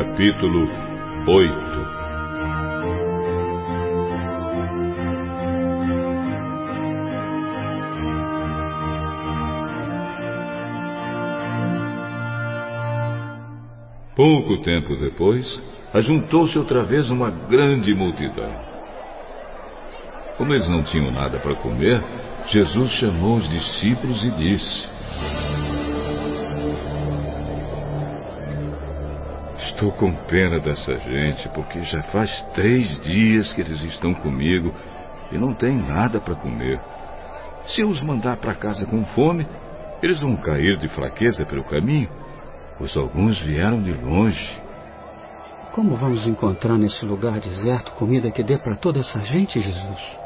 Capítulo 8 Pouco tempo depois, ajuntou-se outra vez uma grande multidão. Como eles não tinham nada para comer, Jesus chamou os discípulos e disse: Estou com pena dessa gente, porque já faz três dias que eles estão comigo e não têm nada para comer. Se eu os mandar para casa com fome, eles vão cair de fraqueza pelo caminho, pois alguns vieram de longe. Como vamos encontrar nesse lugar deserto comida que dê para toda essa gente, Jesus?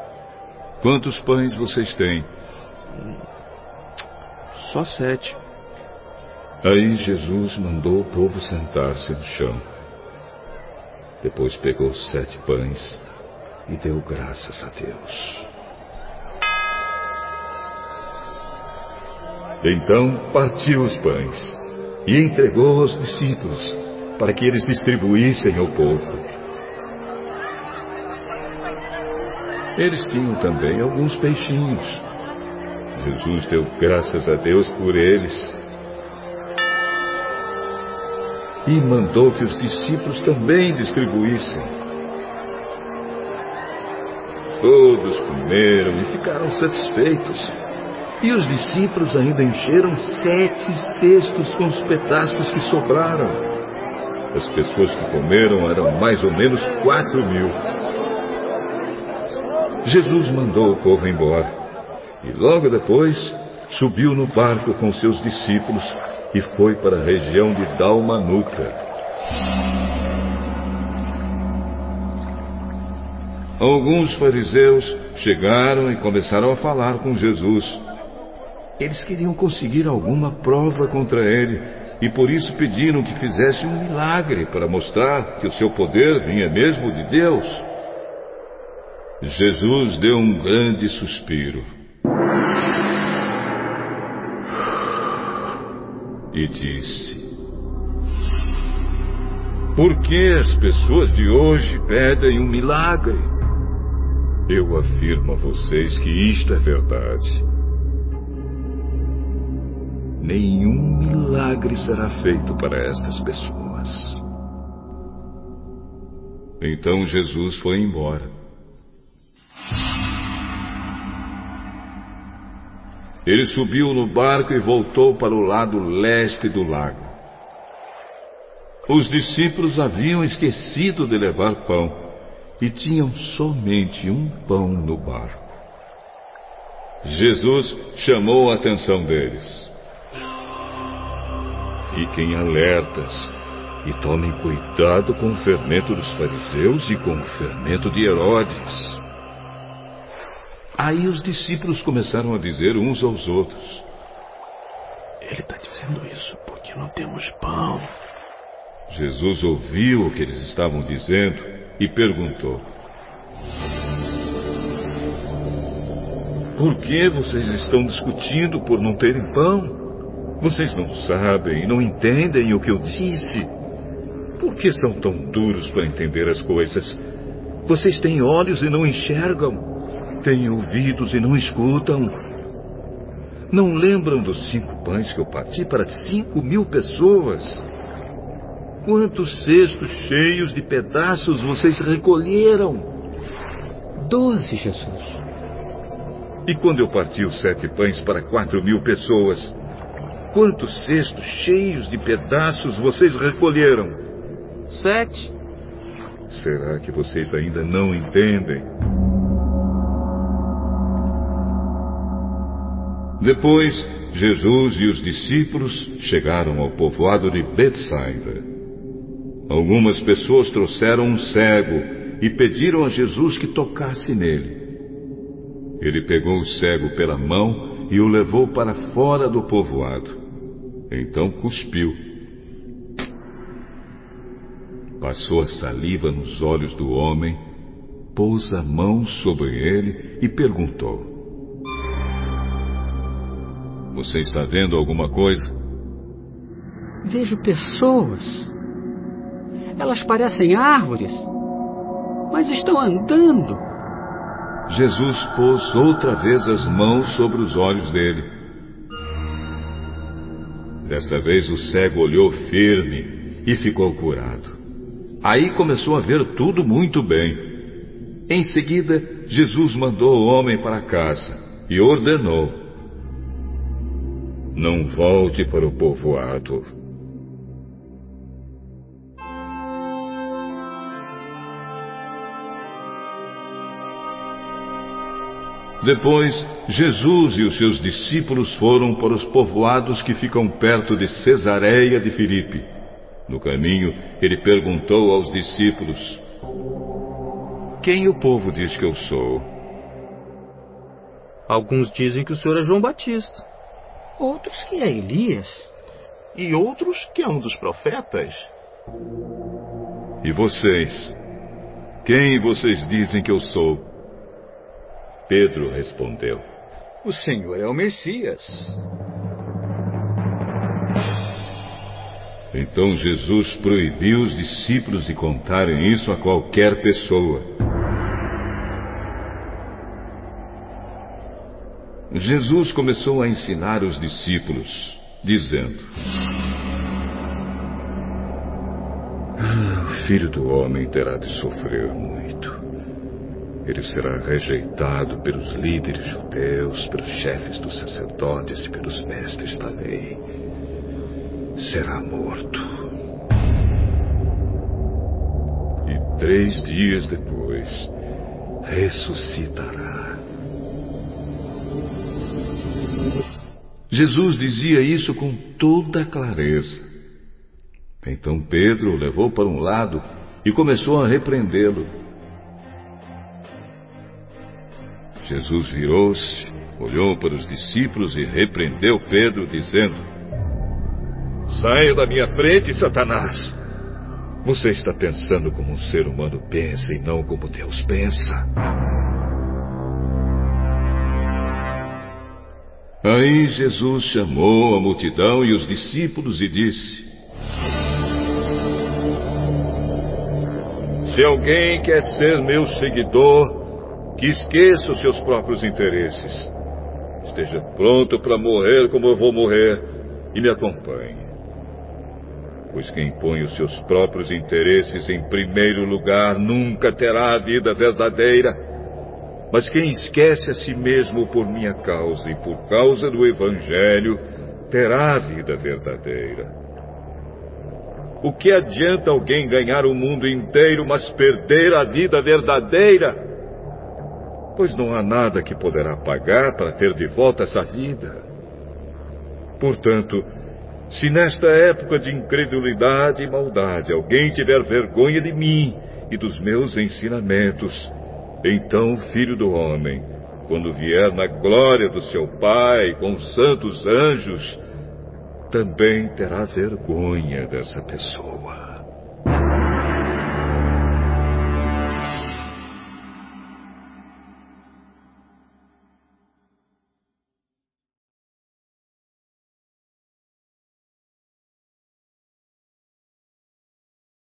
Quantos pães vocês têm? Só sete. Aí Jesus mandou o povo sentar-se no chão. Depois pegou sete pães e deu graças a Deus. Então partiu os pães e entregou aos discípulos para que eles distribuíssem ao povo. Eles tinham também alguns peixinhos. Jesus deu graças a Deus por eles e mandou que os discípulos também distribuíssem. Todos comeram e ficaram satisfeitos. E os discípulos ainda encheram sete cestos com os pedaços que sobraram. As pessoas que comeram eram mais ou menos quatro mil. Jesus mandou o povo embora e logo depois subiu no barco com seus discípulos e foi para a região de Dalmanuta. Alguns fariseus chegaram e começaram a falar com Jesus. Eles queriam conseguir alguma prova contra ele e por isso pediram que fizesse um milagre para mostrar que o seu poder vinha mesmo de Deus. Jesus deu um grande suspiro e disse: Por que as pessoas de hoje pedem um milagre? Eu afirmo a vocês que isto é verdade. Nenhum milagre será feito para estas pessoas. Então Jesus foi embora. Ele subiu no barco e voltou para o lado leste do lago. Os discípulos haviam esquecido de levar pão e tinham somente um pão no barco. Jesus chamou a atenção deles. Fiquem alertas e tomem cuidado com o fermento dos fariseus e com o fermento de Herodes. Aí os discípulos começaram a dizer uns aos outros: Ele está dizendo isso porque não temos pão. Jesus ouviu o que eles estavam dizendo e perguntou: Por que vocês estão discutindo por não terem pão? Vocês não sabem e não entendem o que eu disse. Por que são tão duros para entender as coisas? Vocês têm olhos e não enxergam têm ouvidos e não escutam. Não lembram dos cinco pães que eu parti para cinco mil pessoas? Quantos cestos cheios de pedaços vocês recolheram? Doze, Jesus. E quando eu parti os sete pães para quatro mil pessoas, quantos cestos cheios de pedaços vocês recolheram? Sete. Será que vocês ainda não entendem? Depois, Jesus e os discípulos chegaram ao povoado de Betsaida. Algumas pessoas trouxeram um cego e pediram a Jesus que tocasse nele. Ele pegou o cego pela mão e o levou para fora do povoado. Então cuspiu. Passou a saliva nos olhos do homem, pôs a mão sobre ele e perguntou: você está vendo alguma coisa? Vejo pessoas. Elas parecem árvores, mas estão andando. Jesus pôs outra vez as mãos sobre os olhos dele. Dessa vez o cego olhou firme e ficou curado. Aí começou a ver tudo muito bem. Em seguida, Jesus mandou o homem para casa e ordenou: Não volte para o povoado. Depois, Jesus e os seus discípulos foram para os povoados que ficam perto de Cesareia de Filipe. No caminho, ele perguntou aos discípulos: Quem o povo diz que eu sou? Alguns dizem que o senhor é João Batista. Outros que é Elias. E outros que é um dos profetas. E vocês? Quem vocês dizem que eu sou? Pedro respondeu: O Senhor é o Messias. Então Jesus proibiu os discípulos de contarem isso a qualquer pessoa. Jesus começou a ensinar os discípulos, dizendo: ah, O filho do homem terá de sofrer muito ele será rejeitado pelos líderes judeus, pelos chefes dos sacerdotes e pelos mestres da lei. Será morto. E três dias depois, ressuscitará. Jesus dizia isso com toda clareza. Então Pedro o levou para um lado e começou a repreendê-lo. Jesus virou-se, olhou para os discípulos e repreendeu Pedro, dizendo: Saia da minha frente, Satanás! Você está pensando como um ser humano pensa e não como Deus pensa. Aí Jesus chamou a multidão e os discípulos e disse: Se alguém quer ser meu seguidor, que esqueça os seus próprios interesses. Esteja pronto para morrer como eu vou morrer e me acompanhe. Pois quem põe os seus próprios interesses em primeiro lugar nunca terá a vida verdadeira. Mas quem esquece a si mesmo por minha causa e por causa do Evangelho, terá a vida verdadeira. O que adianta alguém ganhar o mundo inteiro, mas perder a vida verdadeira? pois não há nada que poderá pagar para ter de volta essa vida. Portanto, se nesta época de incredulidade e maldade alguém tiver vergonha de mim e dos meus ensinamentos, então o Filho do Homem, quando vier na glória do seu Pai com os santos anjos, também terá vergonha dessa pessoa.